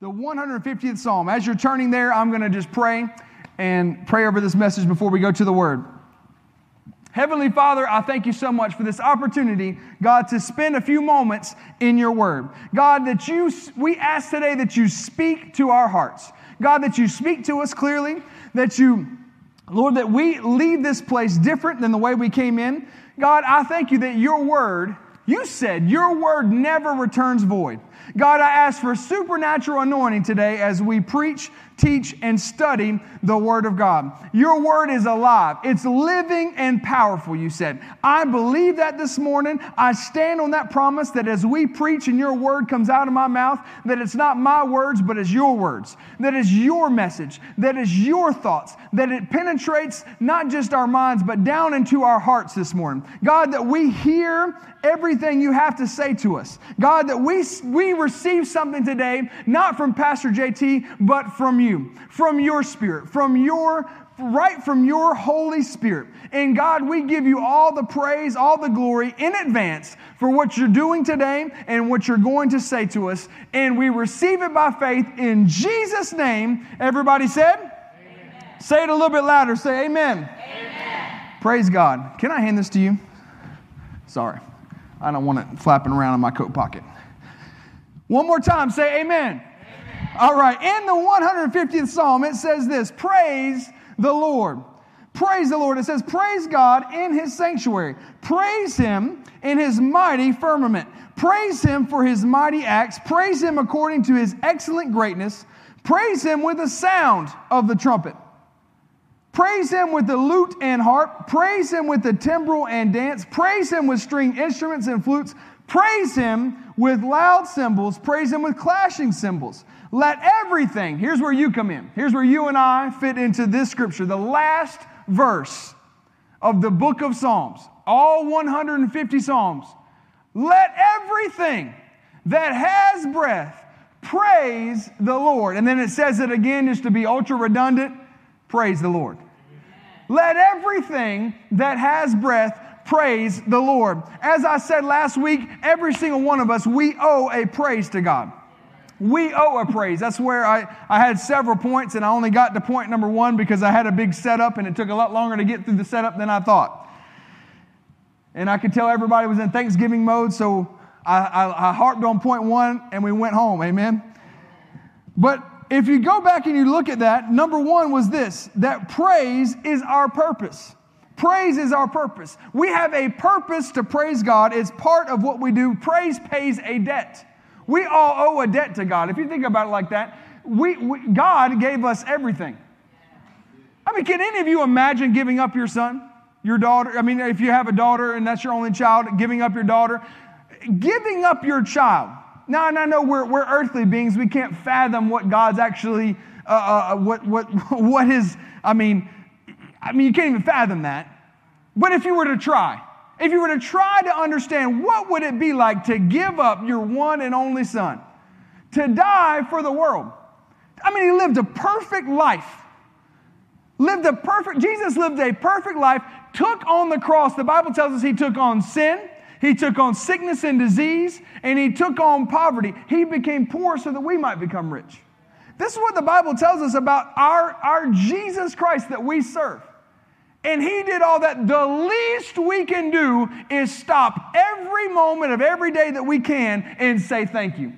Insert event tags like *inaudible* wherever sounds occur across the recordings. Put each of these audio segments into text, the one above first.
the 150th Psalm. As you're turning there, I'm going to just pray and pray over this message before we go to the Word. Heavenly Father, I thank you so much for this opportunity, God, to spend a few moments in your word. God, that you, we ask today that you speak to our hearts. God, that you speak to us clearly, that you, Lord, that we leave this place different than the way we came in. God, I thank you that your word, you said your word never returns void. God, I ask for supernatural anointing today as we preach, teach, and study the Word of God. Your Word is alive, it's living and powerful, you said. I believe that this morning. I stand on that promise that as we preach and your Word comes out of my mouth, that it's not my words, but it's your words, that is your message, that is your thoughts, that it penetrates not just our minds, but down into our hearts this morning. God, that we hear everything you have to say to us. God, that we, we receive something today, not from Pastor JT, but from you, from your spirit, from your right from your Holy Spirit. And God, we give you all the praise, all the glory in advance for what you're doing today and what you're going to say to us. And we receive it by faith in Jesus' name. Everybody said? Amen. Say it a little bit louder. Say amen. amen. Praise God. Can I hand this to you? Sorry. I don't want it flapping around in my coat pocket. One more time, say amen. amen. All right, in the 150th Psalm, it says this Praise the Lord. Praise the Lord. It says, Praise God in his sanctuary. Praise him in his mighty firmament. Praise him for his mighty acts. Praise him according to his excellent greatness. Praise him with the sound of the trumpet. Praise him with the lute and harp. Praise him with the timbrel and dance. Praise him with string instruments and flutes. Praise him with loud cymbals. Praise him with clashing cymbals. Let everything, here's where you come in. Here's where you and I fit into this scripture. The last verse of the book of Psalms, all 150 Psalms. Let everything that has breath praise the Lord. And then it says it again just to be ultra redundant Praise the Lord. Let everything that has breath praise the Lord. As I said last week, every single one of us, we owe a praise to God. We owe a praise. That's where I, I had several points, and I only got to point number one because I had a big setup, and it took a lot longer to get through the setup than I thought. And I could tell everybody was in Thanksgiving mode, so I, I, I harped on point one, and we went home. Amen. But if you go back and you look at that, number one was this that praise is our purpose. Praise is our purpose. We have a purpose to praise God. It's part of what we do. Praise pays a debt. We all owe a debt to God. If you think about it like that, we, we, God gave us everything. I mean, can any of you imagine giving up your son, your daughter? I mean, if you have a daughter and that's your only child, giving up your daughter, giving up your child now, and I know we're, we're earthly beings. We can't fathom what God's actually, uh, uh, uh what, what, *laughs* what is, I mean, I mean, you can't even fathom that. But if you were to try, if you were to try to understand what would it be like to give up your one and only son, to die for the world. I mean, he lived a perfect life. Lived a perfect, Jesus lived a perfect life, took on the cross. The Bible tells us he took on sin, he took on sickness and disease, and he took on poverty. He became poor so that we might become rich. This is what the Bible tells us about our, our Jesus Christ that we serve. And he did all that. The least we can do is stop every moment of every day that we can and say thank you.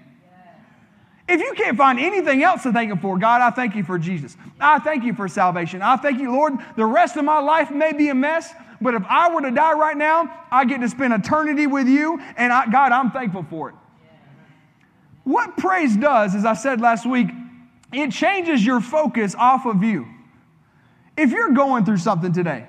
If you can't find anything else to thank Him for, God, I thank you for Jesus. I thank you for salvation. I thank you, Lord. The rest of my life may be a mess, but if I were to die right now, I get to spend eternity with you, and I, God, I'm thankful for it. What praise does, as I said last week, it changes your focus off of you. If you're going through something today,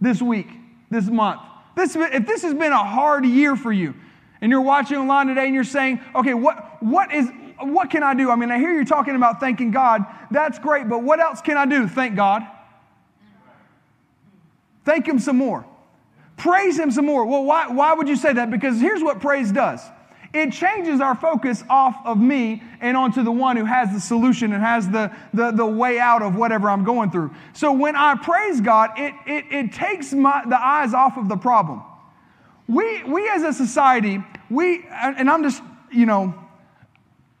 this week, this month, this, if this has been a hard year for you, and you're watching online today and you're saying, okay, what, what, is, what can I do? I mean, I hear you're talking about thanking God. That's great, but what else can I do? Thank God. Thank Him some more. Praise Him some more. Well, why, why would you say that? Because here's what praise does it changes our focus off of me and onto the one who has the solution and has the, the, the way out of whatever I'm going through. So when I praise God, it, it, it takes my, the eyes off of the problem. We, we as a society, we, and I'm just, you know,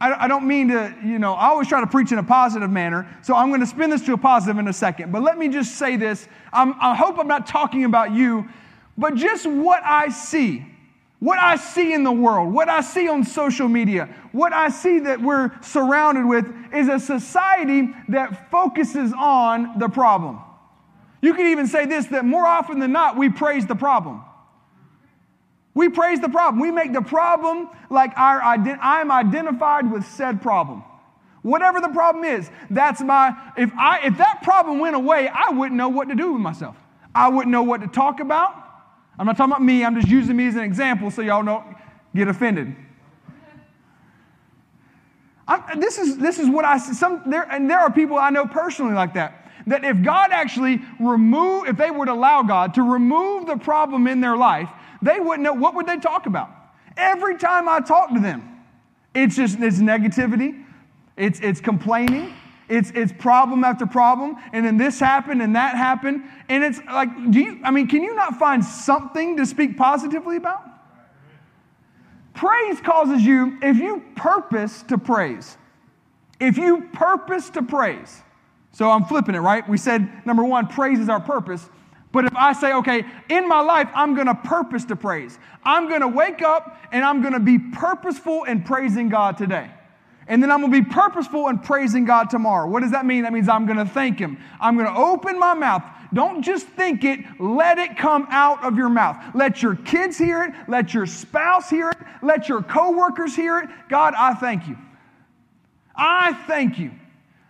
I, I don't mean to, you know, I always try to preach in a positive manner, so I'm going to spin this to a positive in a second. But let me just say this. I'm, I hope I'm not talking about you, but just what I see, what I see in the world, what I see on social media, what I see that we're surrounded with is a society that focuses on the problem. You can even say this that more often than not, we praise the problem. We praise the problem. We make the problem like our I'm identified with said problem. Whatever the problem is, that's my if I if that problem went away, I wouldn't know what to do with myself. I wouldn't know what to talk about. I'm not talking about me, I'm just using me as an example so y'all don't get offended. I'm, this is this is what I. Some there and there are people I know personally like that. That if God actually remove, if they would allow God to remove the problem in their life, they wouldn't know what would they talk about. Every time I talk to them, it's just it's negativity, it's it's complaining, it's it's problem after problem, and then this happened and that happened, and it's like, do you? I mean, can you not find something to speak positively about? Praise causes you, if you purpose to praise, if you purpose to praise, so I'm flipping it, right? We said number one, praise is our purpose. But if I say, okay, in my life, I'm going to purpose to praise. I'm going to wake up and I'm going to be purposeful in praising God today. And then I'm going to be purposeful in praising God tomorrow. What does that mean? That means I'm going to thank Him. I'm going to open my mouth. Don't just think it, let it come out of your mouth. Let your kids hear it. Let your spouse hear it. Let your coworkers hear it. God, I thank you. I thank you.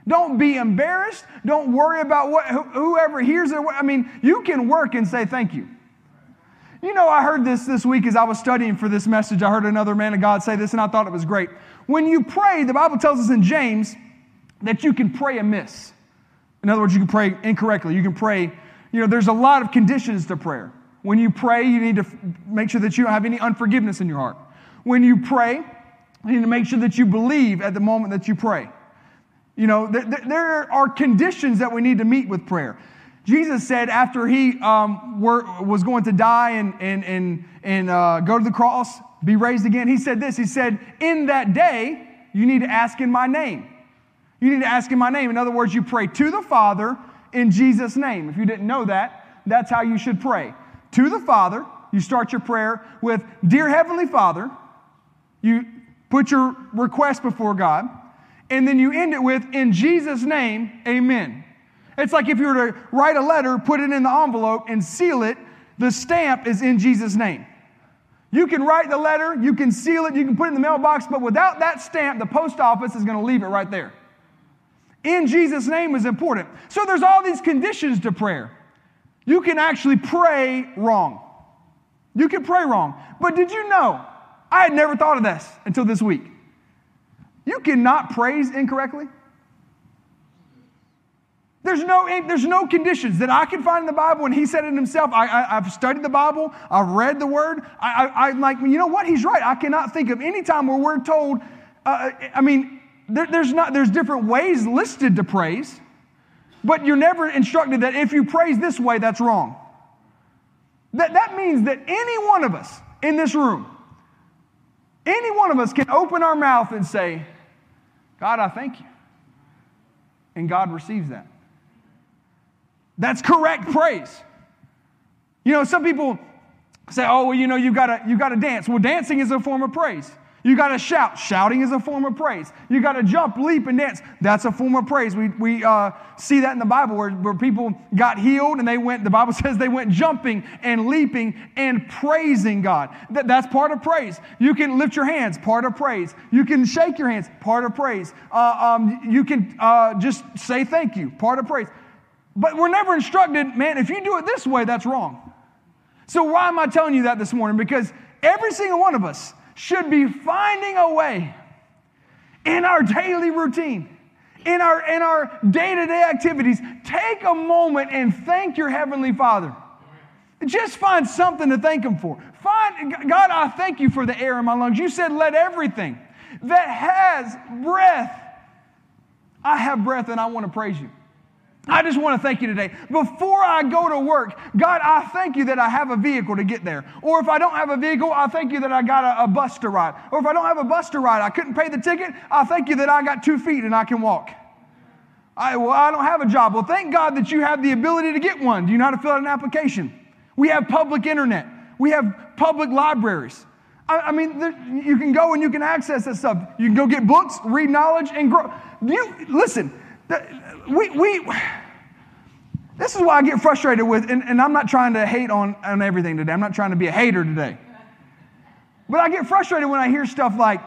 Don't be embarrassed. Don't worry about what whoever hears it. I mean, you can work and say thank you. You know, I heard this this week as I was studying for this message. I heard another man of God say this, and I thought it was great. When you pray, the Bible tells us in James that you can pray amiss. In other words, you can pray incorrectly. You can pray, you know, there's a lot of conditions to prayer. When you pray, you need to make sure that you don't have any unforgiveness in your heart. When you pray, you need to make sure that you believe at the moment that you pray. You know, th- th- there are conditions that we need to meet with prayer. Jesus said after he um, were, was going to die and, and, and, and uh, go to the cross, be raised again, he said this He said, In that day, you need to ask in my name. You need to ask in my name. In other words, you pray to the Father in Jesus' name. If you didn't know that, that's how you should pray. To the Father, you start your prayer with, Dear Heavenly Father, you put your request before God and then you end it with, in Jesus' name, amen. It's like if you were to write a letter, put it in the envelope, and seal it, the stamp is in Jesus' name. You can write the letter, you can seal it, you can put it in the mailbox, but without that stamp, the post office is going to leave it right there. In Jesus' name is important. So there's all these conditions to prayer. You can actually pray wrong. You can pray wrong. But did you know? I had never thought of this until this week. You cannot praise incorrectly. There's no, there's no conditions that I can find in the Bible, and he said it himself. I, have studied the Bible, I've read the word. I, am like, you know what? He's right. I cannot think of any time where we're told, uh, I mean, there, there's, not, there's different ways listed to praise, but you're never instructed that if you praise this way, that's wrong. That, that means that any one of us in this room, any one of us can open our mouth and say, God, I thank you. And God receives that. That's correct praise. You know, some people say, oh, well, you know, you've got to you gotta dance. Well, dancing is a form of praise. You got to shout. Shouting is a form of praise. You got to jump, leap, and dance. That's a form of praise. We, we uh, see that in the Bible where, where people got healed and they went, the Bible *laughs* says they went jumping and leaping and praising God. That, that's part of praise. You can lift your hands, part of praise. You can shake your hands, part of praise. Uh, um, you can uh, just say thank you, part of praise. But we're never instructed, man, if you do it this way, that's wrong. So why am I telling you that this morning? Because every single one of us, should be finding a way in our daily routine, in our, in our day-to-day activities, take a moment and thank your Heavenly Father. Just find something to thank Him for. Find, God, I thank you for the air in my lungs. You said, let everything that has breath, I have breath and I want to praise you. I just want to thank you today. Before I go to work, God, I thank you that I have a vehicle to get there. Or if I don't have a vehicle, I thank you that I got a, a, bus to ride. Or if I don't have a bus to ride, I couldn't pay the ticket, I thank you that I got two feet and I can walk. I, well, I don't have a job. Well, thank God that you have the ability to get one. Do you know how to fill out an application? We have public internet, we have public libraries. I, I mean, there, you can go and you can access that stuff. You can go get books, read knowledge, and grow. You, listen, we, we, this is why I get frustrated with, and, and I'm not trying to hate on, on everything today. I'm not trying to be a hater today. But I get frustrated when I hear stuff like,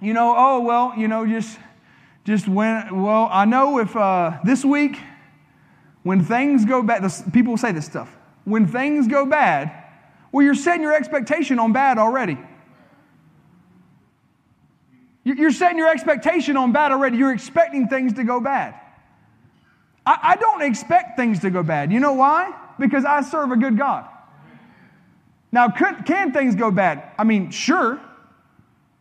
you know, oh, well, you know, just, just when, well, I know if uh, this week, when things go bad, this, people say this stuff, when things go bad, well, you're setting your expectation on bad already. You're setting your expectation on bad already. You're expecting things to go bad. I, I don't expect things to go bad. You know why? Because I serve a good God. Now, could, can things go bad? I mean, sure.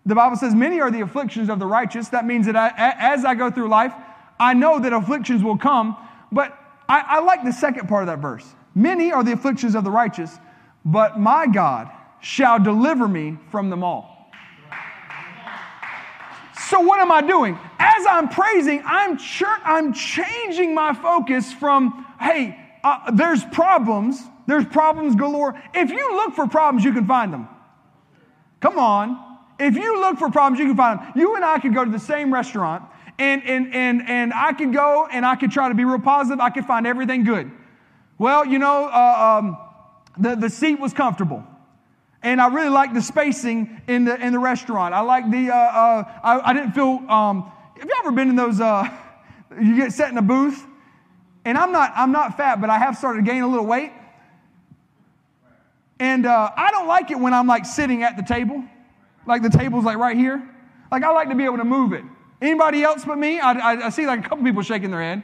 The Bible says, Many are the afflictions of the righteous. That means that as I go through life, I know that afflictions will come. But I, I like the second part of that verse. Many are the afflictions of the righteous, but my God shall deliver me from them all. So, what am I doing? As I'm praising, I'm, ch- I'm changing my focus from, hey, uh, there's problems, there's problems galore. If you look for problems, you can find them. Come on. If you look for problems, you can find them. You and I could go to the same restaurant, and, and, and, and I could go and I could try to be real positive. I could find everything good. Well, you know, uh, um, the, the seat was comfortable. And I really like the spacing in the, in the restaurant. I like the, uh, uh, I, I, didn't feel, um, have you ever been in those, uh, *laughs* you get set in a booth? And I'm not, I'm not fat, but I have started gaining a little weight. And uh, I don't like it when I'm like sitting at the table, like the table's like right here. Like I like to be able to move it. Anybody else but me? I, I, I see like a couple people shaking their head.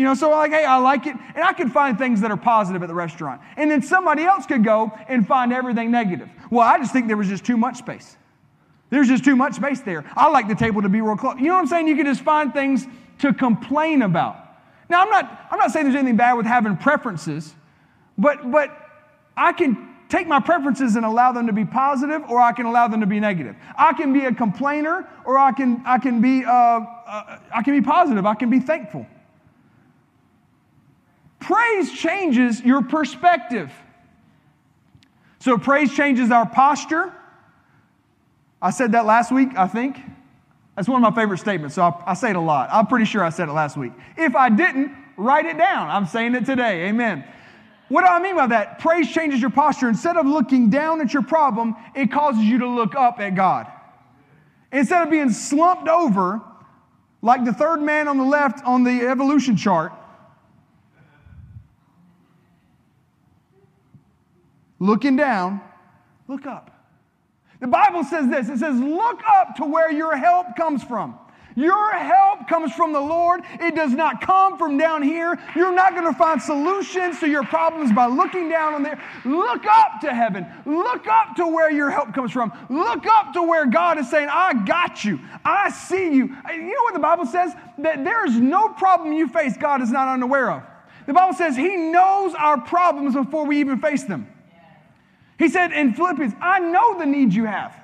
You know, so like, hey, I like it. And I could find things that are positive at the restaurant. And then somebody else could go and find everything negative. Well, I just think there was just too much space. There's just too much space there. I like the table to be real close. You know what I'm saying? You can just find things to complain about. Now, I'm not, I'm not saying there's anything bad with having preferences, but, but I can take my preferences and allow them to be positive or I can allow them to be negative. I can be a complainer or I can, I can, be, uh, uh, I can be positive. I can be thankful. Praise changes your perspective. So, praise changes our posture. I said that last week, I think. That's one of my favorite statements, so I, I say it a lot. I'm pretty sure I said it last week. If I didn't, write it down. I'm saying it today. Amen. What do I mean by that? Praise changes your posture. Instead of looking down at your problem, it causes you to look up at God. Instead of being slumped over, like the third man on the left on the evolution chart, looking down, look up. The Bible says this it says, Look up to where your help comes from. Your help comes from the Lord. It does not come from down here. You're not going to find solutions to your problems by looking down on there. Look up to heaven. Look up to where your help comes from. Look up to where God is saying, I got you. I see you. Uh, you know what the Bible says? That there is no problem you face God is not unaware of. The Bible says He knows our problems before we even face them. He said in Philippians, I know the needs you have.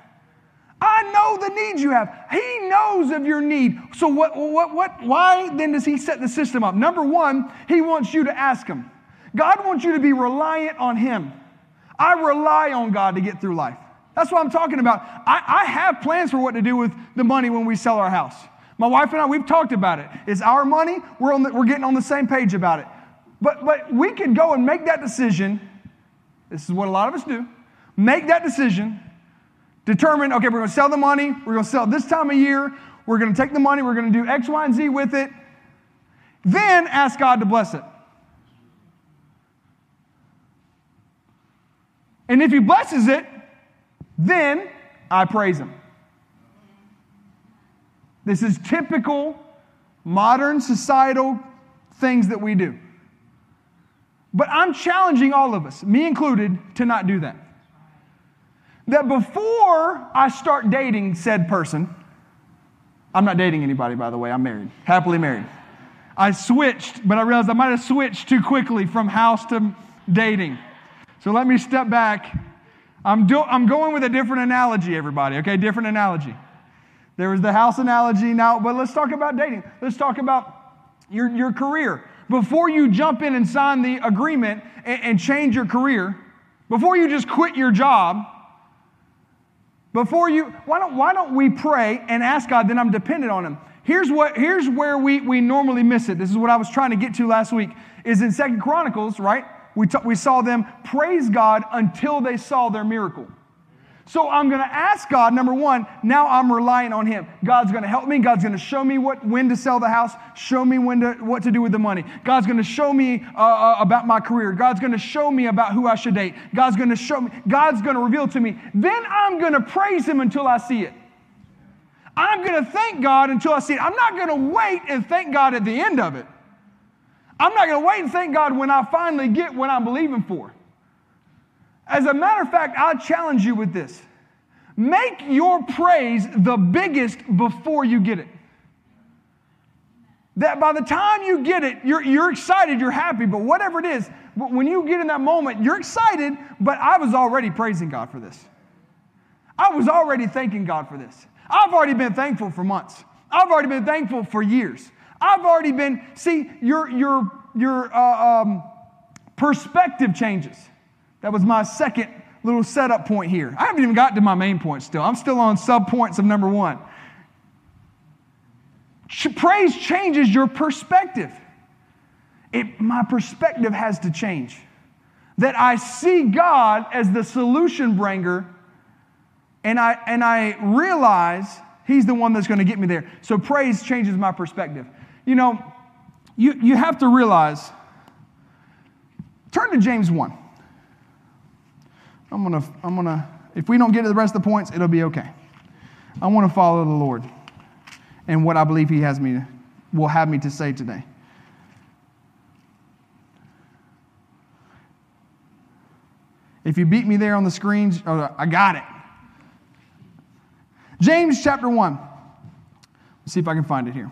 I know the needs you have. He knows of your need. So what, what, what, why then does he set the system up? Number one, he wants you to ask him. God wants you to be reliant on him. I rely on God to get through life. That's what I'm talking about. I, I have plans for what to do with the money when we sell our house. My wife and I, we've talked about it. It's our money. We're, on the, we're getting on the same page about it. But, but we could go and make that decision this is what a lot of us do. Make that decision, determine, okay, we're going to sell the money, we're going to sell this time of year, we're going to take the money, we're going to do X, Y, and Z with it. Then ask God to bless it. And if He blesses it, then I praise Him. This is typical modern societal things that we do. But I'm challenging all of us, me included, to not do that. That before I start dating said person, I'm not dating anybody, by the way, I'm married, happily married. I switched, but I realized I might have switched too quickly from house to dating. So let me step back. I'm, do, I'm going with a different analogy, everybody, okay? Different analogy. There was the house analogy now, but let's talk about dating. Let's talk about your, your career. Before you jump in and sign the agreement and, and change your career, before you just quit your job, before you, why don't, why don't we pray and ask God, that I'm dependent on Him. Here's, what, here's where we, we normally miss it. This is what I was trying to get to last week, is in Second Chronicles, right? We, t- we saw them praise God until they saw their miracle. So I'm going to ask God, number one, now I'm relying on Him. God's going to help me. God's going to show me what, when to sell the house, show me when to, what to do with the money. God's going to show me uh, uh, about my career. God's going to show me about who I should date. God's going to show me. God's going to reveal to me. Then I'm going to praise Him until I see it. I'm going to thank God until I see it. I'm not going to wait and thank God at the end of it. I'm not going to wait and thank God when I finally get what I'm believing for. As a matter of fact, I'll challenge you with this make your praise the biggest before you get it. That by the time you get it, you're, you're excited, you're happy, but whatever it is, when you get in that moment, you're excited, but I was already praising God for this. I was already thanking God for this. I've already been thankful for months. I've already been thankful for years. I've already been, see, your, your, your uh, um, perspective changes. That was my second little setup point here. I haven't even got to my main point still. I'm still on sub points of number one. Praise changes your perspective. It, my perspective has to change. That I see God as the solution bringer, and I, and I realize He's the one that's going to get me there. So praise changes my perspective. You know, you, you have to realize, turn to James 1. I'm gonna, I'm gonna, if we don't get to the rest of the points, it'll be okay. I want to follow the Lord and what I believe He has me, will have me to say today. If you beat me there on the screens, oh, I got it. James chapter 1. Let's see if I can find it here.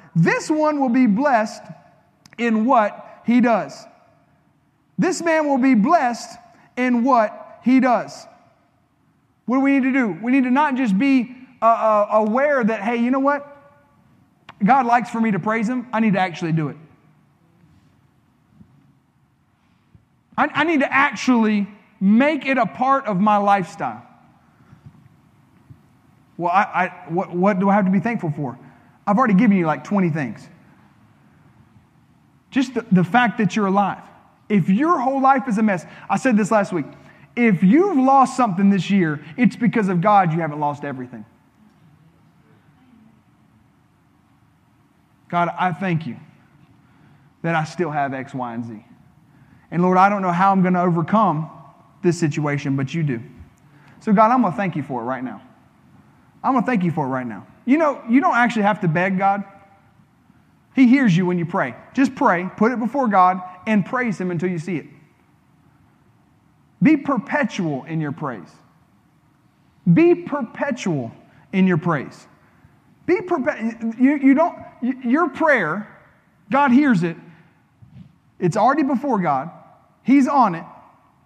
this one will be blessed in what he does. This man will be blessed in what he does. What do we need to do? We need to not just be uh, uh, aware that, hey, you know what? God likes for me to praise him. I need to actually do it. I, I need to actually make it a part of my lifestyle. Well, I, I, what, what do I have to be thankful for? I've already given you like 20 things. Just the, the fact that you're alive. If your whole life is a mess, I said this last week. If you've lost something this year, it's because of God you haven't lost everything. God, I thank you that I still have X, Y, and Z. And Lord, I don't know how I'm going to overcome this situation, but you do. So, God, I'm going to thank you for it right now. I'm going to thank you for it right now. You know, you don't actually have to beg God. He hears you when you pray. Just pray, put it before God, and praise Him until you see it. Be perpetual in your praise. Be perpetual in your praise. Be perpetual. You, you don't, your prayer, God hears it. It's already before God. He's on it.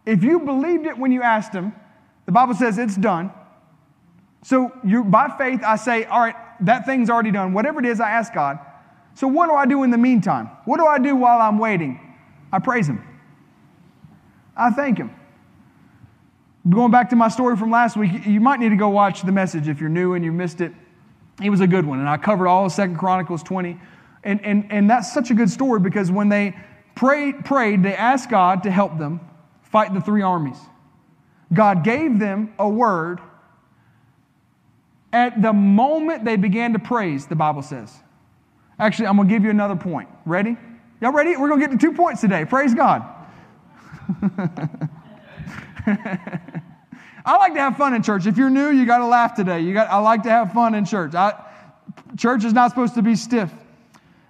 If you believed it when you asked Him, the Bible says it's done. So you, by faith, I say, all right, that thing's already done. Whatever it is, I ask God. So what do I do in the meantime? What do I do while I'm waiting? I praise Him. I thank Him. Going back to my story from last week, you might need to go watch the message if you're new and you missed it. It was a good one, and I covered all of Second Chronicles 20. And, and, and that's such a good story because when they prayed, prayed, they asked God to help them fight the three armies. God gave them a word at the moment they began to praise, the Bible says. Actually, I'm going to give you another point. Ready? Y'all ready? We're going to get to two points today. Praise God. *laughs* I like to have fun in church. If you're new, you got to laugh today. You got, I like to have fun in church. I, church is not supposed to be stiff.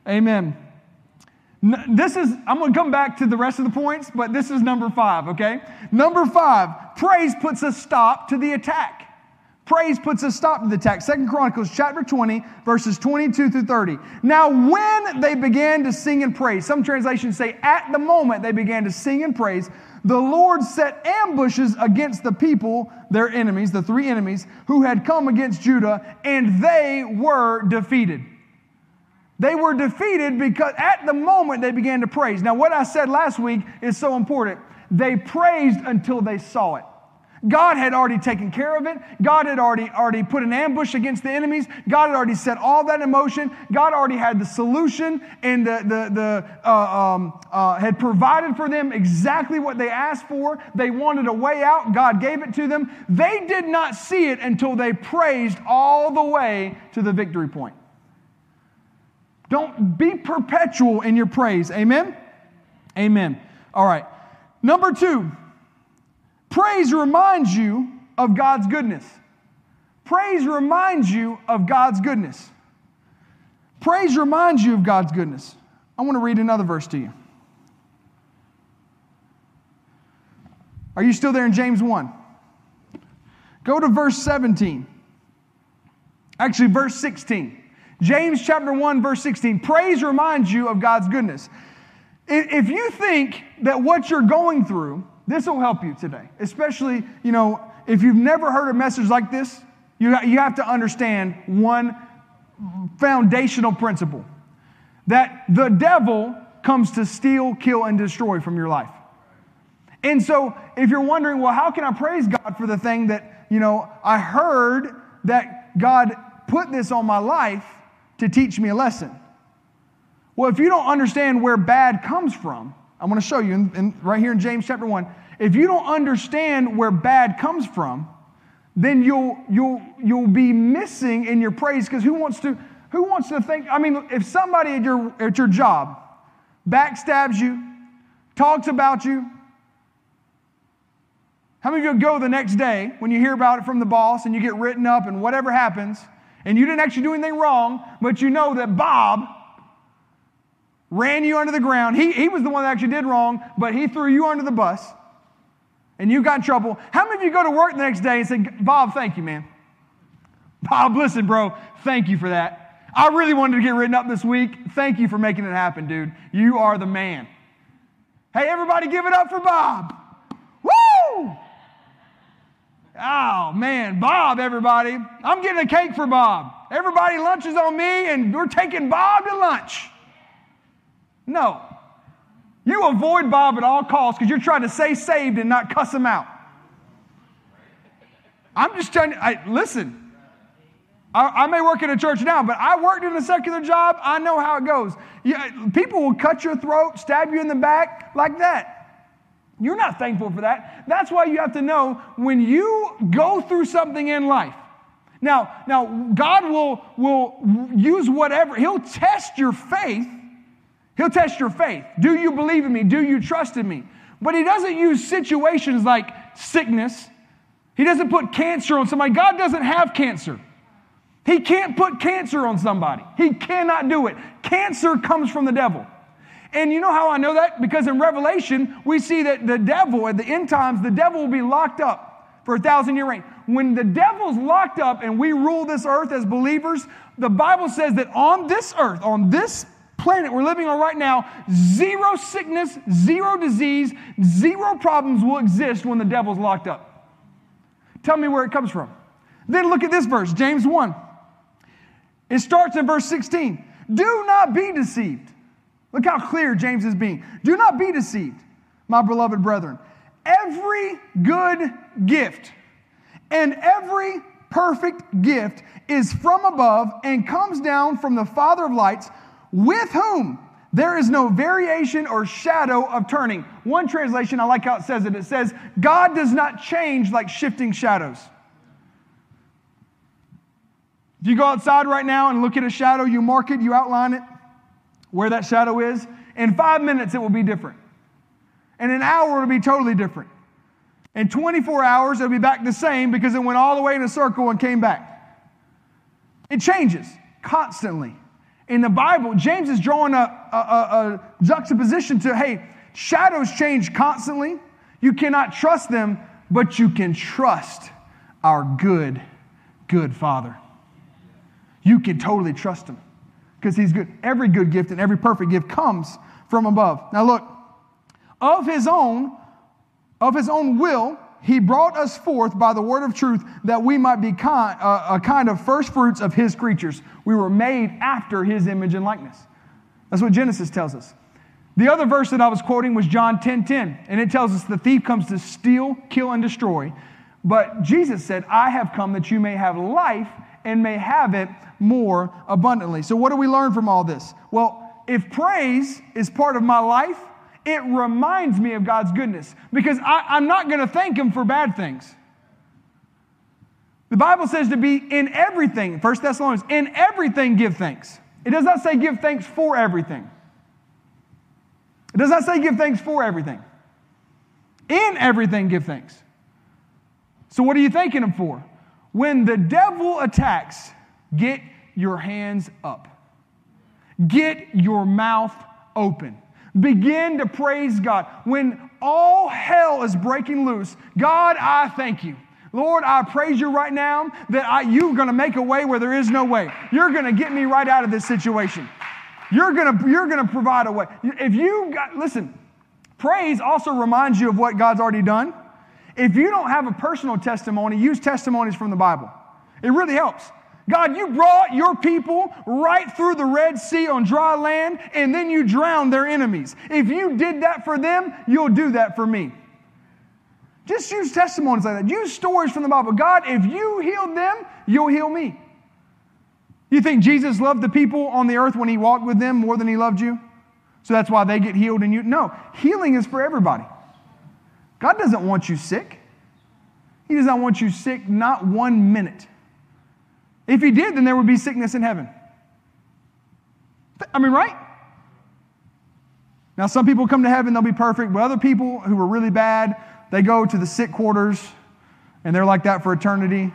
Amen. This is, I'm going to come back to the rest of the points, but this is number five, okay? Number five, praise puts a stop to the attack. Praise puts a stop to the attack. Second Chronicles chapter 20, verses 22 through 30. Now, when they began to sing and praise, some translations say at the moment they began to sing and praise, the Lord set ambushes against the people, their enemies, the three enemies, who had come against Judah, and they were defeated. They were defeated because at the moment they began to praise. Now, what I said last week is so important. They praised until they saw it. God had already taken care of it. God had already, already put an ambush against the enemies. God had already set all that in motion. God already had the solution and the, the, the, uh, um, uh, had provided for them exactly what they asked for. They wanted a way out. God gave it to them. They did not see it until they praised all the way to the victory point. Don't be perpetual in your praise. Amen? Amen. All right. Number two, Praise reminds you of God's goodness. Praise reminds you of God's goodness. Praise reminds you of God's goodness. I want to read another verse to you. Are you still there in James 1? Go to verse 17. Actually, verse 16. James chapter 1, verse 16. Praise reminds you of God's goodness. If you think that what you're going through this will help you today, especially, you know, if you've never heard a message like this, you, you have to understand one foundational principle that the devil comes to steal, kill, and destroy from your life. And so, if you're wondering, well, how can I praise God for the thing that, you know, I heard that God put this on my life to teach me a lesson? Well, if you don't understand where bad comes from, I'm going to show you in, in, right here in James chapter 1. If you don't understand where bad comes from, then you'll, you'll, you'll be missing in your praise because who wants to who wants to think i mean if somebody at your at your job backstabs you talks about you how many of you go the next day when you hear about it from the boss and you get written up and whatever happens and you didn't actually do anything wrong but you know that bob ran you under the ground. He, he was the one that actually did wrong, but he threw you under the bus and you got in trouble. How many of you go to work the next day and say, Bob, thank you, man? Bob, listen, bro, thank you for that. I really wanted to get written up this week. Thank you for making it happen, dude. You are the man. Hey, everybody, give it up for Bob. Woo! Oh, man, Bob, everybody. I'm getting a cake for Bob. Everybody lunches on me, and we're taking Bob to lunch. No. You avoid Bob at all costs because you're trying to stay saved and not cuss him out. I'm just trying to, I, listen, I, I, may work in a church now, but I worked in a secular job. I know how it goes. Yeah, people will cut your throat, stab you in the back like that. You're not thankful for that. That's why you have to know when you go through something in life. Now, now God will, will use whatever, He'll test your faith He'll test your faith. Do you believe in me? Do you trust in me? But he doesn't use situations like sickness. He doesn't put cancer on somebody. God doesn't have cancer. He can't put cancer on somebody. He cannot do it. Cancer comes from the devil. And you know how I know that? Because in Revelation, we see that the devil, at the end times, the devil will be locked up for a thousand year reign. When the devil's locked up and we rule this earth as believers, the Bible says that on this earth, on this planet we're living on right now, zero sickness, zero disease, zero problems will exist when the devil's locked up. Tell me where it comes from. Then look at this verse, James 1. It starts in verse 16. Do not be deceived. Look how clear James is being. Do not be deceived, my beloved brethren. Every good gift and every perfect gift is from above and comes down from the Father of lights with whom There is no variation or shadow of turning. One translation, I like how it says it. It says, God does not change like shifting shadows. If you go outside right now and look at a shadow, you mark it, you outline it, where that shadow is. In five minutes, it will be different. In an hour, it'll be totally different. In 24 hours, it'll be back the same because it went all the way in a circle and came back. It changes constantly in the Bible, James is drawing a, a, a, juxtaposition to hey, shadows change constantly. You cannot trust them, but you can trust our good, good Father. You can totally trust him because he's good. Every good gift and every perfect gift comes from above. Now, look, of his own, of his own will, he brought us forth by the word of truth that we might be kind, uh, a kind of first fruits of his creatures. We were made after his image and likeness. That's what Genesis tells us. The other verse that I was quoting was John 10 10, and it tells us the thief comes to steal, kill, and destroy. But Jesus said, I have come that you may have life and may have it more abundantly. So, what do we learn from all this? Well, if praise is part of my life, it reminds me of God's goodness because I, am not going to thank Him for bad things. The Bible says to be in everything, 1 Thessalonians, in everything give thanks. It does not say give thanks for everything. It does not say give thanks for everything. In everything give thanks. So, what are you thanking Him for? When the devil attacks, get your hands up, get your mouth open. Begin to praise God. When all hell is breaking loose, God, I thank you. Lord, I praise you right now that I, you're going to make a way where there is no way. You're going to get me right out of this situation. You're going to, you're going to provide a way. If you got, listen, praise also reminds you of what God's already done. If you don't have a personal testimony, use testimonies from the Bible. It really helps. God, you brought your people right through the Red Sea on dry land, and then you drowned their enemies. If you did that for them, you'll do that for me. Just use testimonies like that. Use stories from the Bible. God, if you healed them, you'll heal me. You think Jesus loved the people on the earth when he walked with them more than he loved you? So that's why they get healed and you. No, healing is for everybody. God doesn't want you sick. He does not want you sick, not one minute. If he did, then there would be sickness in heaven. I mean, right? Now, some people come to heaven, they'll be perfect, but other people who are really bad, they go to the sick quarters and they're like that for eternity.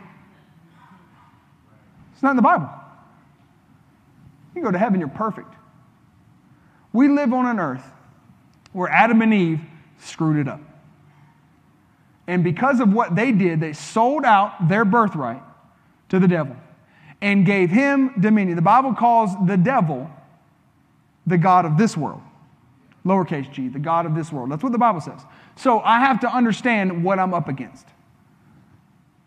It's not in the Bible. You go to heaven, you're perfect. We live on an earth where Adam and Eve screwed it up. And because of what they did, they sold out their birthright to the devil and gave him dominion. The Bible calls the devil the God of this world. Lowercase g, the God of this world. That's what the Bible says. So I have to understand what I'm up against.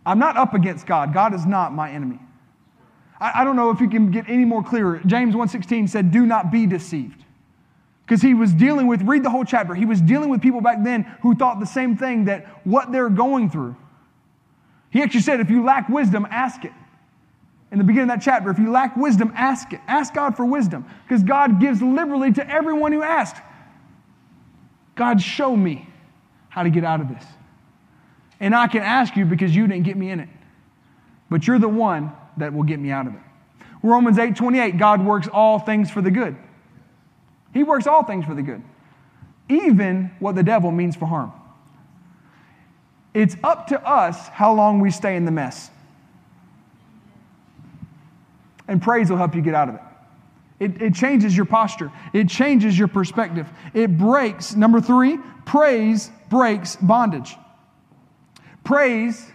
I'm not up against God. God is not my enemy. I, I don't know if you can get any more clearer. James 1.16 said, do not be deceived. Because he was dealing with, read the whole chapter, he was dealing with people back then who thought the same thing that what they're going through. He actually said, if you lack wisdom, ask it in the beginning of that chapter. If you lack wisdom, ask it. Ask God for wisdom because God gives liberally to everyone who asks. God, show me how to get out of this. And I can ask you because you didn't get me in it. But you're the one that will get me out of it. Romans 8 28, God works all things for the good. He works all things for the good, even what the devil means for harm. It's up to us how long we stay in the mess. And praise will help you get out of it. It, it, changes your posture, it changes your perspective. It breaks, number three, praise breaks bondage. Praise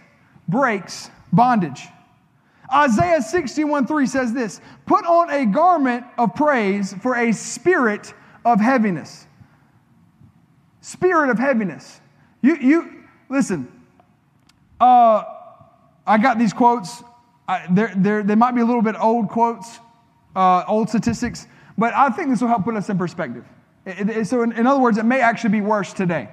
breaks bondage. Isaiah 61 3 says this Put on a garment of praise for a spirit of heaviness. Spirit of heaviness. You, you listen, uh, I got these quotes They might be a little bit old quotes, uh, old statistics, but I think this will help put us in perspective. It, it, so, in, in, other words, it may actually be worse today.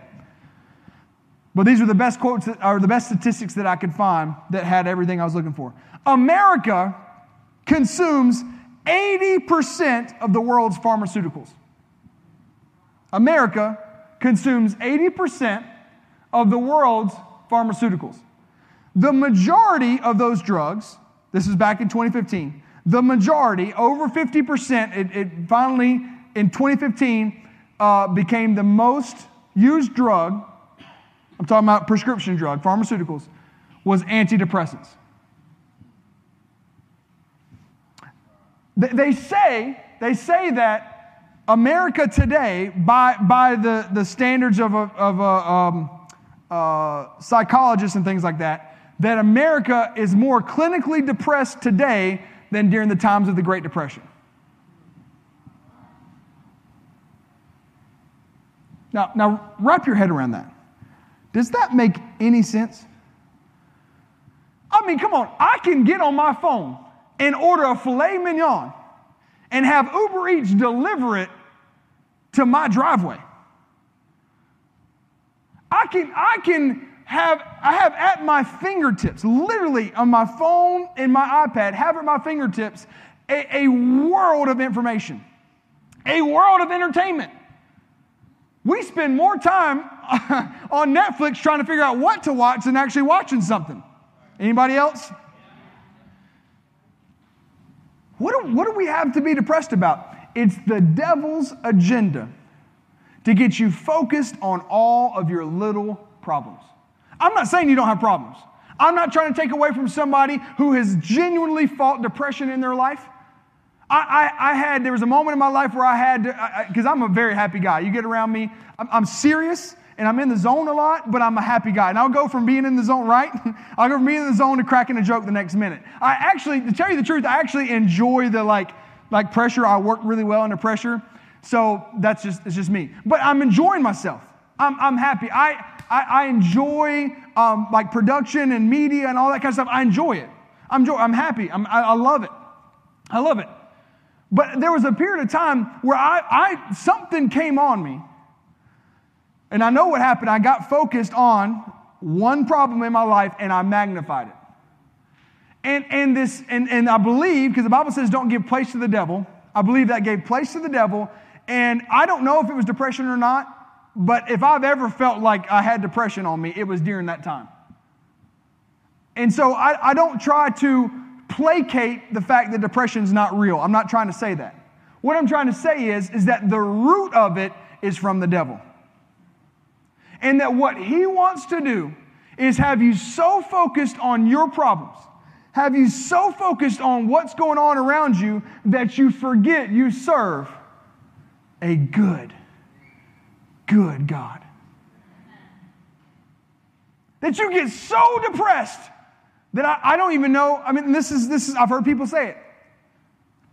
But these are the best quotes, that, or the best statistics that I could find that had everything I was looking for. America consumes 80% of the world's pharmaceuticals. America consumes 80% of the world's pharmaceuticals. The majority of those drugs, this is back in 2015, the majority, over 50%, it, it finally in 2015 uh, became the most used drug. I'm talking about prescription drug, pharmaceuticals, was antidepressants. They say, they say that America today, by, by the, the standards of, a, of a, um, uh, psychologists and things like that, that America is more clinically depressed today than during the times of the Great Depression. Now, now wrap your head around that. Does that make any sense? I mean, come on, I can get on my phone and order a filet mignon and have Uber Eats deliver it to my driveway. I can, I can have, I have at my fingertips, literally on my phone and my iPad, have at my fingertips a, a world of information, a world of entertainment. We spend more time *laughs* on Netflix trying to figure out what to watch than actually watching something. Anybody else? What do, what do we have to be depressed about? It's the devil's agenda to get you focused on all of your little problems. I'm not saying you don't have problems. I'm not trying to take away from somebody who has genuinely fought depression in their life. I, I, I had, there was a moment in my life where I had, because I'm a very happy guy. You get around me, I'm, I'm serious and I'm in the zone a lot, but I'm a happy guy. And I'll go from being in the zone, right? *laughs* I'll go from being in the zone to cracking a joke the next minute. I actually, to tell you the truth, I actually enjoy the like, like pressure. I work really well under pressure. So that's just, it's just me. But I'm enjoying myself. I'm, I'm happy. I, I, I enjoy um, like production and media and all that kind of stuff. I enjoy it. I'm, enjoy, I'm happy. I'm, I, I love it. I love it. But there was a period of time where I, I something came on me and I know what happened. I got focused on one problem in my life and I magnified it. And, and, this, and, and I believe, because the Bible says don't give place to the devil, I believe that gave place to the devil. And I don't know if it was depression or not, but if I've ever felt like I had depression on me, it was during that time. And so I, I don't try to placate the fact that depression is not real. I'm not trying to say that. What I'm trying to say is, is that the root of it is from the devil. And that what he wants to do is have you so focused on your problems, have you so focused on what's going on around you that you forget you serve a good, good God. That you get so depressed that I, I don't even know. I mean, this is, this is, I've heard people say it.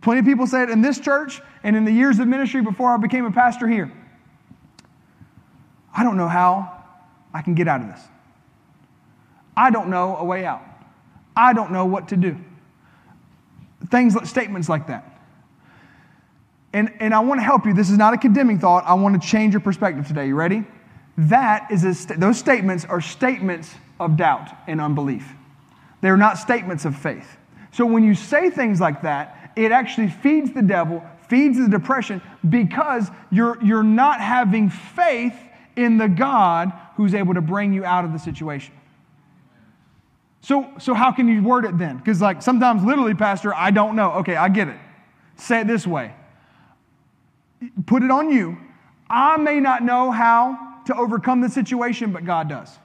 Plenty of people say it in this church and in the years of ministry before I became a pastor here. I don't know how I can get out of this. I don't know a way out. I don't know what to do. Things, statements like that. And, and I want to help you. This is not a condemning thought. I want to change your perspective today. You ready? That is a, those statements are statements of doubt and unbelief. They're not statements of faith. So when you say things like that, it actually feeds the devil, feeds the depression because you're, you're not having faith in the God who's able to bring you out of the situation. So, so how can you word it then? Because like sometimes literally, Pastor, I don't know. Okay, I get it. Say it this way. Put it on you. I may not know how to overcome the situation, but God does.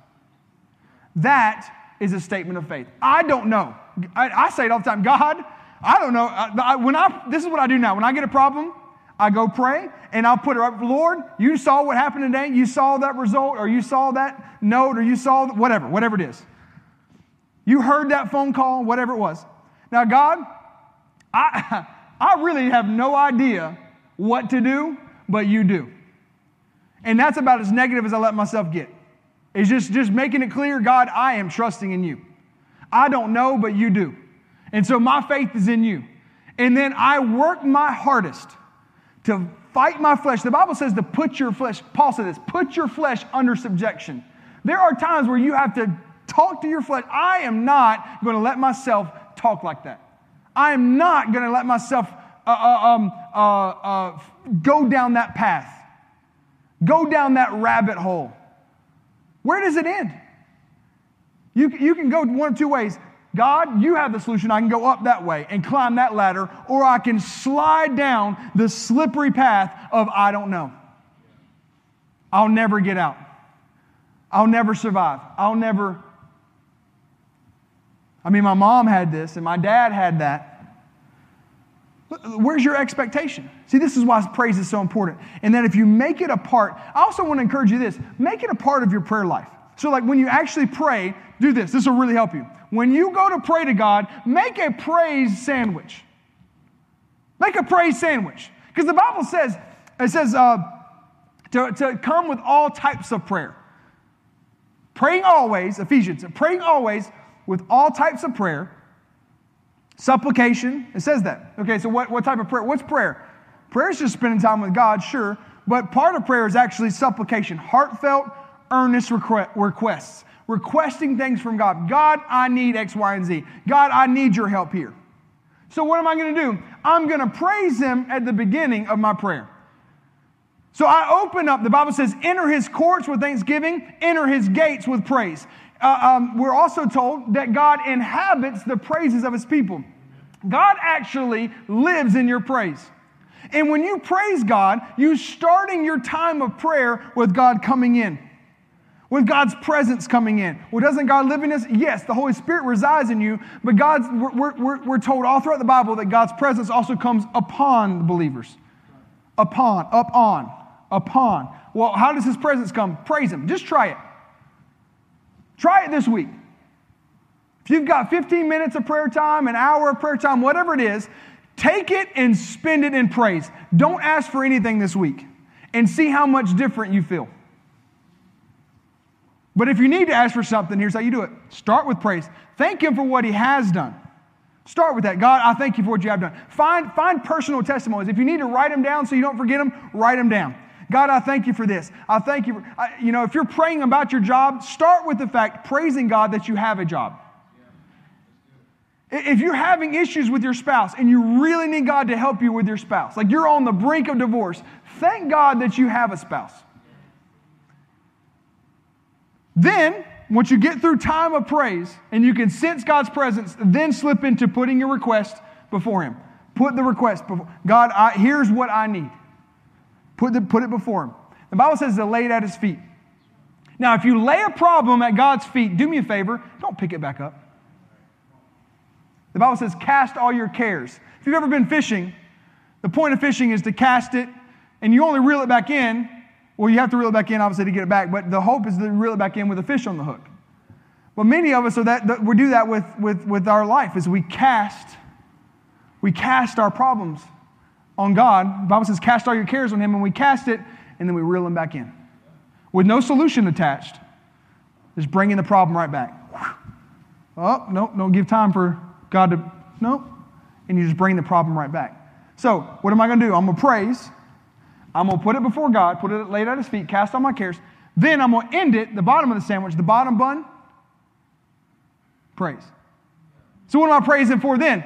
That is a statement of faith. I don't know. I, I say it all the time. God, I don't know. I, when I, this is what I do now. When I get a problem, I go pray and I'll put it up. Lord, you saw what happened today. You saw that result, or you saw that note, or you saw whatever, whatever it is. You heard that phone call, whatever it was. Now, God, I, *laughs* I really have no idea what to do, but you do. And that's about as negative as I let myself get. It's just, just making it clear, God, I am trusting in you. I don't know, but you do. And so my faith is in you. And then I work my hardest to fight my flesh. The Bible says to put your flesh, Paul said this, put your flesh under subjection. There are times where you have to talk to your flesh. I am not going to let myself talk like that. I am not going to let myself um, uh, uh, go down that path. go down that rabbit hole. Where does it end? You, you can go one of two ways. God, you have the solution. I can go up that way and climb that ladder, or I can slide down the slippery path of I don't know. I'll never get out. I'll never survive. I'll never. I mean, my mom had this and my dad had that. Where's your expectation? See, this is why praise is so important. And that if you make it a part, I also want to encourage you this make it a part of your prayer life. So, like when you actually pray, do this. This will really help you. When you go to pray to God, make a praise sandwich. Make a praise sandwich. Because the Bible says, it says, uh, to, to come with all types of prayer. Praying always, Ephesians, praying always with all types of prayer, supplication. It says that. Okay, so what, what type of prayer? What's prayer? Prayer is just spending time with God, sure, but part of prayer is actually supplication, heartfelt, earnest requests, requesting things from God. God, I need X, Y, and Z. God, I need your help here. So, what am I going to do? I'm going to praise Him at the beginning of my prayer. So I open up, the Bible says, enter his courts with thanksgiving, enter his gates with praise. Uh, um, we're also told that God inhabits the praises of his people. God actually lives in your praise. And when you praise God, you're starting your time of prayer with God coming in, with God's presence coming in. Well, doesn't God live in us? Yes, the Holy Spirit resides in you, but God's, we're, we're, we're told all throughout the Bible that God's presence also comes upon the believers. Upon, up on upon. Well, how does his presence come? Praise him. Just try it. Try it this week. If you've got 15 minutes of prayer time, an hour of prayer time, whatever it is, take it and spend it in praise. Don't ask for anything this week and see how much different you feel. But if you need to ask for something, here's how you do it start with praise. Thank Him for what He has done. Start with that. God, I thank you for what you have done. Find, find personal testimonies. If you need to write them down so you don't forget them, write them down. God, I thank you for this. I thank you. For, I, you know, if you're praying about your job, start with the fact, praising God that you have a job. If you're having issues with your spouse and you really need God to help you with your spouse, like you're on the brink of divorce, thank God that you have a spouse. Then, once you get through time of praise and you can sense God's presence, then slip into putting your request before Him. Put the request before God. I, here's what I need. Put, the, put it before him. The Bible says to lay it at his feet. Now, if you lay a problem at God's feet, do me a favor, don't pick it back up. The Bible says, cast all your cares. If you've ever been fishing, the point of fishing is to cast it, and you only reel it back in. Well, you have to reel it back in, obviously, to get it back, but the hope is to reel it back in with a fish on the hook. But many of us are that, that we do that with, with, with our life, is we cast, we cast our problems on God. The Bible says, cast all your cares on Him, and we cast it, and then we reel them back in. With no solution attached. Just bringing the problem right back. Oh, no, don't give time for God to, no. And you just bring the problem right back. So, what am I going to do? I'm going to praise. I'm going to put it before God, put it laid at His feet, cast all my cares. Then I'm going to end it, the bottom of the sandwich, the bottom bun, praise. So, what am I praising for then?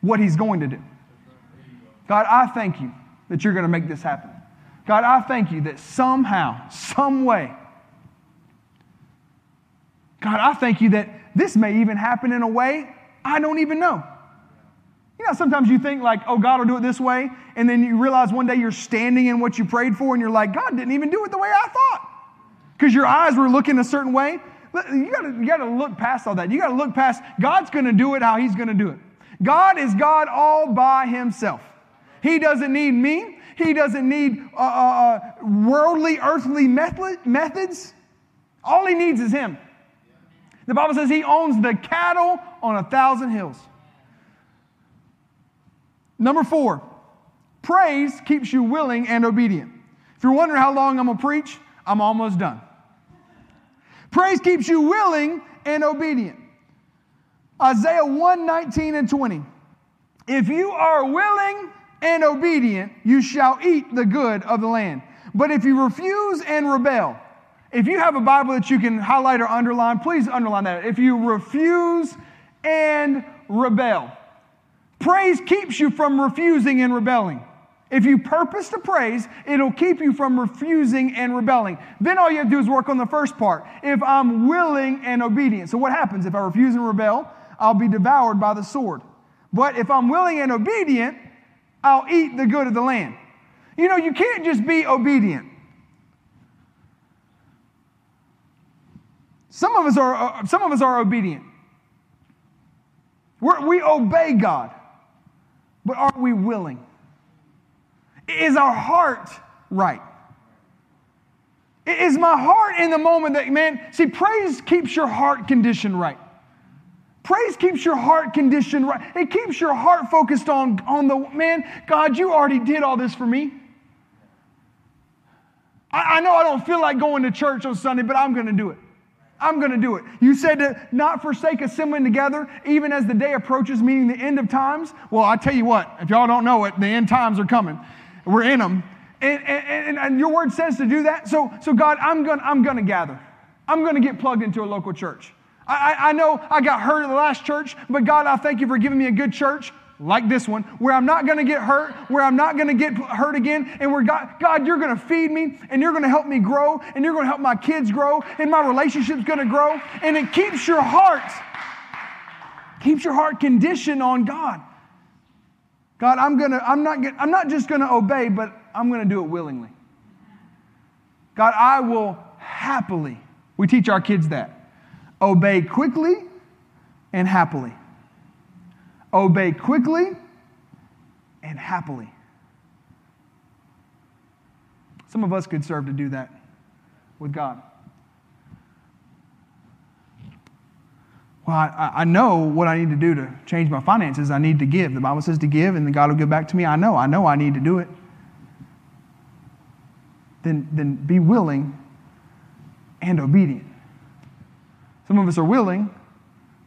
What He's going to do. God, I thank you that you're going to make this happen. God, I thank you that somehow, some way, God, I thank you that this may even happen in a way I don't even know. You know, sometimes you think like, oh, God will do it this way, and then you realize one day you're standing in what you prayed for, and you're like, God didn't even do it the way I thought. Because your eyes were looking a certain way. You gotta, you gotta look past all that. You gotta look past, God's gonna do it how He's gonna do it. God is God all by Himself. He doesn't need me. He doesn't need uh, uh, uh, worldly, earthly method, methods. All he needs is Him. The Bible says He owns the cattle on a thousand hills. Number four, praise keeps you willing and obedient. If you're wondering how long I'm going to preach, I'm almost done. Praise keeps you willing and obedient. Isaiah 1 19 and 20. If you are willing and obedient, you shall eat the good of the land. But if you refuse and rebel, if you have a Bible that you can highlight or underline, please underline that. If you refuse and rebel, praise keeps you from refusing and rebelling. If you purpose to praise, it'll keep you from refusing and rebelling. Then all you have to do is work on the first part. If I'm willing and obedient. So what happens if I refuse and rebel? I'll be devoured by the sword. But if I'm willing and obedient, I'll eat the good of the land. You know, you can't just be obedient. Some of us are, uh, some of us are obedient. We're, we obey God, but are we willing? Is our heart right? Is my heart in the moment that, man, see, praise keeps your heart condition right. Praise keeps your heart conditioned right. It keeps your heart focused on, on the, man, God, you already did all this for me. I, I know I don't feel like going to church on Sunday, but I'm going to do it. I'm going to do it. You said to not forsake assembling together, even as the day approaches, meaning the end of times. Well, I tell you what, if y'all don't know it, the end times are coming. We're in them. And, and, and your word says to do that. So, so God, I'm going to I'm going to gather. I'm going to get plugged into a local church. I, I know I got hurt at the last church, but God, I thank you for giving me a good church like this one, where I'm not going to get hurt, where I'm not going to get hurt again, and where God, God, you're going to feed me, and you're going to help me grow, and you're going to help my kids grow, and my relationship's going to grow, and it keeps your heart, keeps your heart conditioned on God. God, I'm gonna, I'm not, I'm not just gonna obey, but I'm gonna do it willingly. God, I will happily. We teach our kids that. Obey quickly and happily. Obey quickly and happily. Some of us could serve to do that with God. Well, I, I, know what I need to do to change my finances. I need to give. The Bible says to give, and then God will give back to me. I know. I know I need to do it. Then, then be willing and obedient. Some of us are willing,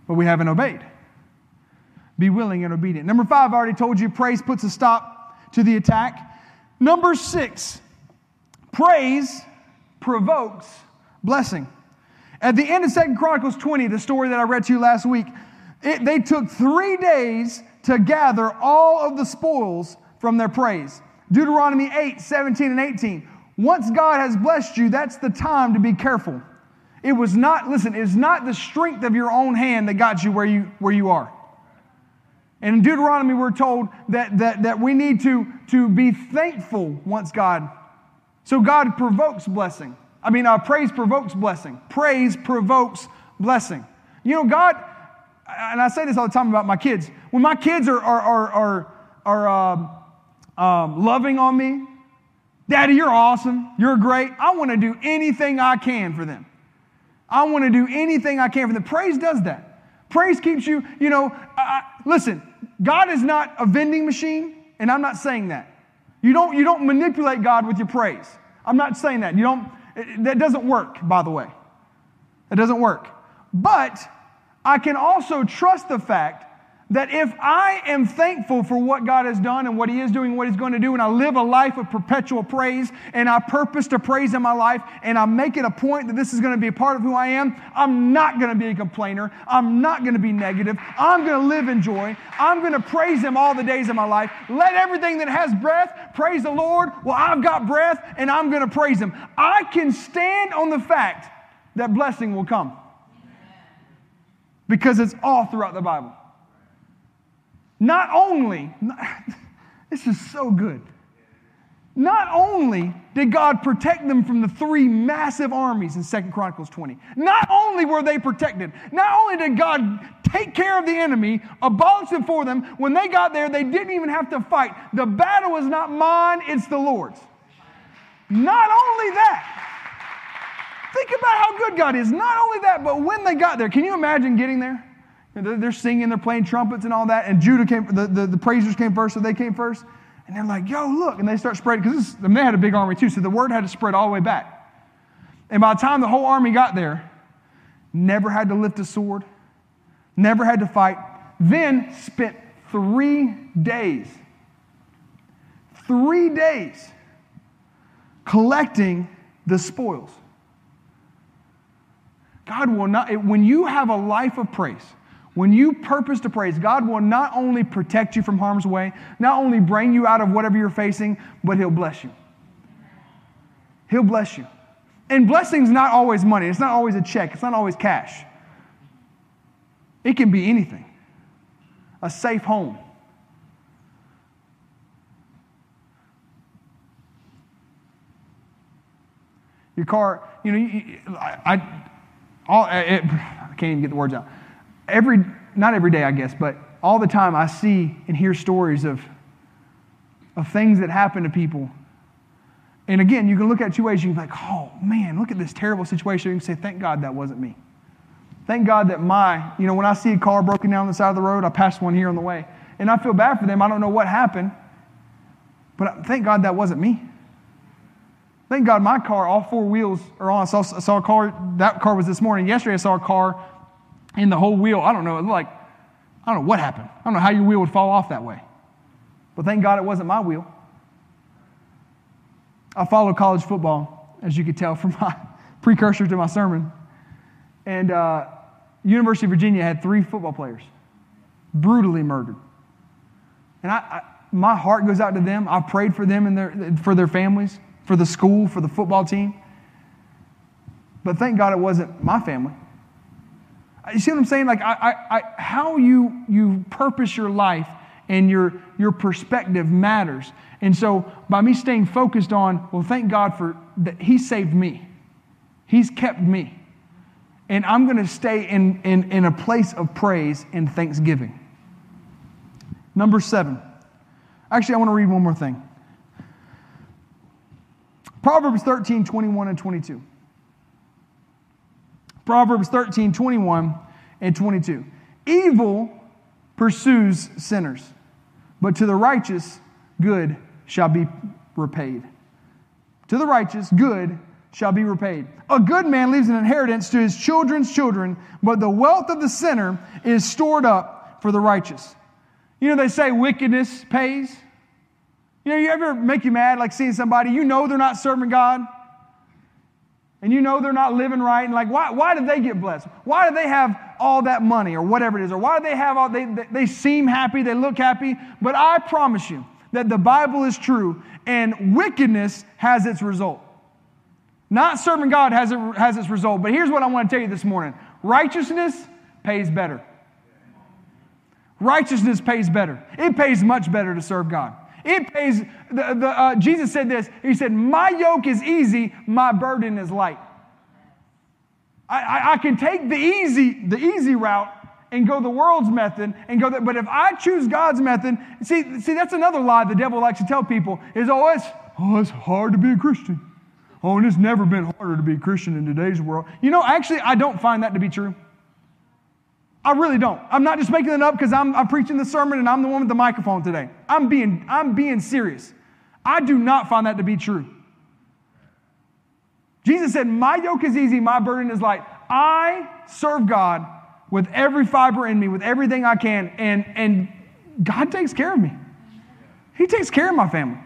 but we haven't obeyed. Be willing and obedient. Number five, I already told you, praise puts a stop to the attack. Number six, praise provokes blessing. At the end of Second Chronicles 20, the story that I read to you last week, it, they took three days to gather all of the spoils from their praise. Deuteronomy 8, 17, and 18. Once God has blessed you, that's the time to be careful. It was not, listen, it's not the strength of your own hand that got you where you, where you are. And in Deuteronomy, we're told that, that, that we need to, to be thankful once God. So God provokes blessing. I mean, uh, praise provokes blessing. Praise provokes blessing. You know, God, and I say this all the time about my kids. When my kids are, are, are, are, are uh, um, loving on me, Daddy, you're awesome. You're great. I want to do anything I can for them. I want to do anything I can for them. Praise does that. Praise keeps you, you know, uh, listen, God is not a vending machine, and I'm not saying that. You don't, you don't manipulate God with your praise. I'm not saying that. You don't, that doesn't work, by the way. It doesn't work. But I can also trust the fact that if I am thankful for what God has done and what He is doing what He's going to do, and I live a life of perpetual praise, and I purpose to praise in my life, and I make it a point that this is going to be a part of who I am, I'm not going to be a complainer. I'm not going to be negative. I'm going to live in joy. I'm going to praise Him all the days of my life. Let everything that has breath praise the Lord. Well, I've got breath, and I'm going to praise Him. I can stand on the fact that blessing will come because it's all throughout the Bible. Not only, *laughs* this is so good. Not only did God protect them from the three massive armies in Second Chronicles 20, not only were they protected, not only did God take care of the enemy, abolish them for them, when they got there, they didn't even have to fight. The battle is not mine, it's the Lord's. Not only that, think about how good God is. Not only that, but when they got there, can you imagine getting there? They're singing, they're playing trumpets and all that. And Judah came, the, the, the praisers came first, so they came first. And they're like, yo, look. And they start spreading, because I mean, they had a big army too, so the word had to spread all the way back. And by the time the whole army got there, never had to lift a sword, never had to fight. Then spent three days, three days collecting the spoils. God will not, when you have a life of praise, When you purpose to praise, God will not only protect you from harm's way, not only bring you out of whatever you're facing, but He'll bless you. He'll bless you. And blessing's not always money, it's not always a check, it's not always cash. It can be anything a safe home. Your car, you know, I, I, all, it, I can't even get the words out. Every, not every day, I guess, but all the time I see and hear stories of, of things that happen to people. And again, you can look at two ways. You can be like, oh man, look at this terrible situation. You can say, thank God that wasn't me. Thank God that my, you know, when I see a car broken down on the side of the road, I pass one here on the way. And I feel bad for them. I don't know what happened. But thank God that wasn't me. Thank God my car, all four wheels are on. I saw, I saw a car, that car was this morning. Yesterday I saw a car in the whole wheel. I don't know, like, I don't know what happened. I don't know how your wheel would fall off that way. But thank God it wasn't my wheel. I follow college football, as you could tell from *laughs* my precursor to my sermon. And uh, University of Virginia had three football players brutally murdered. And I, I, my heart goes out to them. I prayed for them and their, for their families for the school, for the football team. But thank God it wasn't my family. You see what I'm saying? Like, I, I, I, how you, you purpose your life and your, your perspective matters. And so, by me staying focused on, well, thank God for that, He saved me, He's kept me. And I'm going to stay in, in, in a place of praise and thanksgiving. Number seven. Actually, I want to read one more thing. Proverbs 13, 21 and 22. Proverbs 13, 21 and 22. Evil pursues sinners, but to the righteous, good shall be repaid. To the righteous, good shall be repaid. A good man leaves an inheritance to his children's children, but the wealth of the sinner is stored up for the righteous. You know, they say wickedness pays. You know, you ever make you mad like seeing somebody, you know they're not serving God, and you know they're not living right, and like, why, why did they get blessed? Why do they have all that money or whatever it is? Or why do they have all, they, they, they seem happy, they look happy, but I promise you that the Bible is true, and wickedness has its result. Not serving God has, it, has its result, but here's what I want to tell you this morning righteousness pays better. Righteousness pays better. It pays much better to serve God. It pays, the, the, uh, Jesus said this. He said, My yoke is easy, my burden is light. I, I, I, can take the easy, the easy route and go the world's method and go that, but if I choose God's method, see, see, that's another lie the devil likes to tell people is, oh, it's, oh, it's hard to be a Christian. Oh, and it's never been harder to be a Christian in today's world. You know, actually, I don't find that to be true. I really don't. I'm not just making it up because I'm, I'm preaching the sermon and I'm the one with the microphone today. I'm being, I'm being serious. I do not find that to be true. Jesus said, My yoke is easy, my burden is light. I serve God with every fiber in me, with everything I can, and, and God takes care of me. He takes care of my family,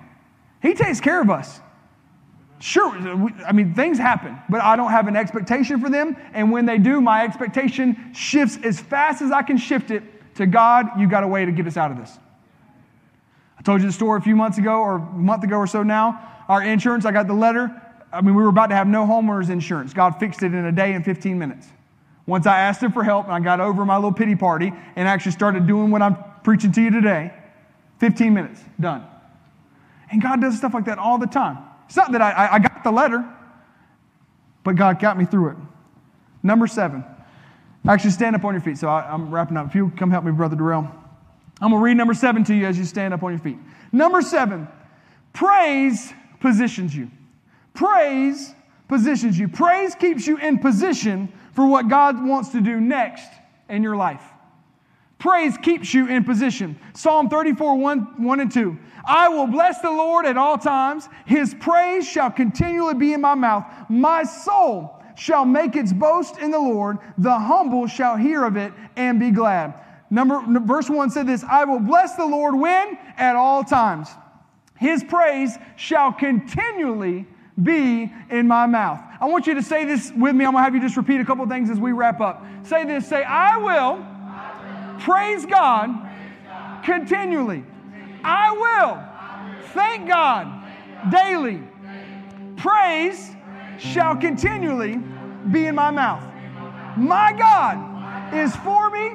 He takes care of us. Sure, I mean, things happen, but I don't have an expectation for them. And when they do, my expectation shifts as fast as I can shift it to God, you got a way to get us out of this. I told you the story a few months ago or a month ago or so now. Our insurance, I got the letter. I mean, we were about to have no homeowners insurance. God fixed it in a day and 15 minutes. Once I asked Him for help and I got over my little pity party and actually started doing what I'm preaching to you today, 15 minutes, done. And God does stuff like that all the time. It's not that I, I got the letter, but God got me through it. Number seven. Actually, stand up on your feet. So I, am wrapping up. If you come help me, Brother Darrell. I'm going to read number seven to you as you stand up on your feet. Number seven, praise positions you. Praise positions you. Praise keeps you in position for what God wants to do next in your life. Praise keeps you in position. Psalm 34, 1, 1 and 2. I will bless the Lord at all times. His praise shall continually be in my mouth. My soul shall make its boast in the Lord. The humble shall hear of it and be glad. Number, verse 1 said this I will bless the Lord when? At all times. His praise shall continually be in my mouth. I want you to say this with me. I'm going to have you just repeat a couple things as we wrap up. Say this say, I will praise God continually. I will thank God daily. Praise shall continually be in my mouth. My God is for me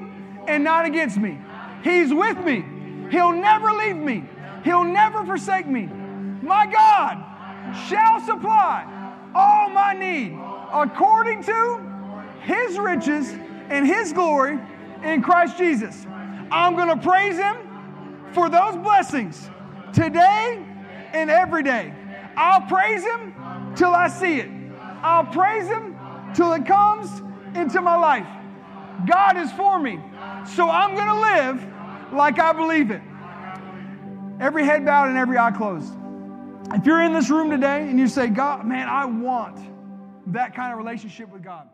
and not against me. He's with me. He'll never leave me. He'll never forsake me. My God shall supply all my need according to his riches and his glory in Christ Jesus. I'm going to praise him for those blessings today and every day. I'll praise him till I see it. I'll praise him till it comes into my life. God is for me. So I'm going to live like I believe it. Every head bowed and every eye closed. If you're in this room today and you say, God, man, I want that kind of relationship with God.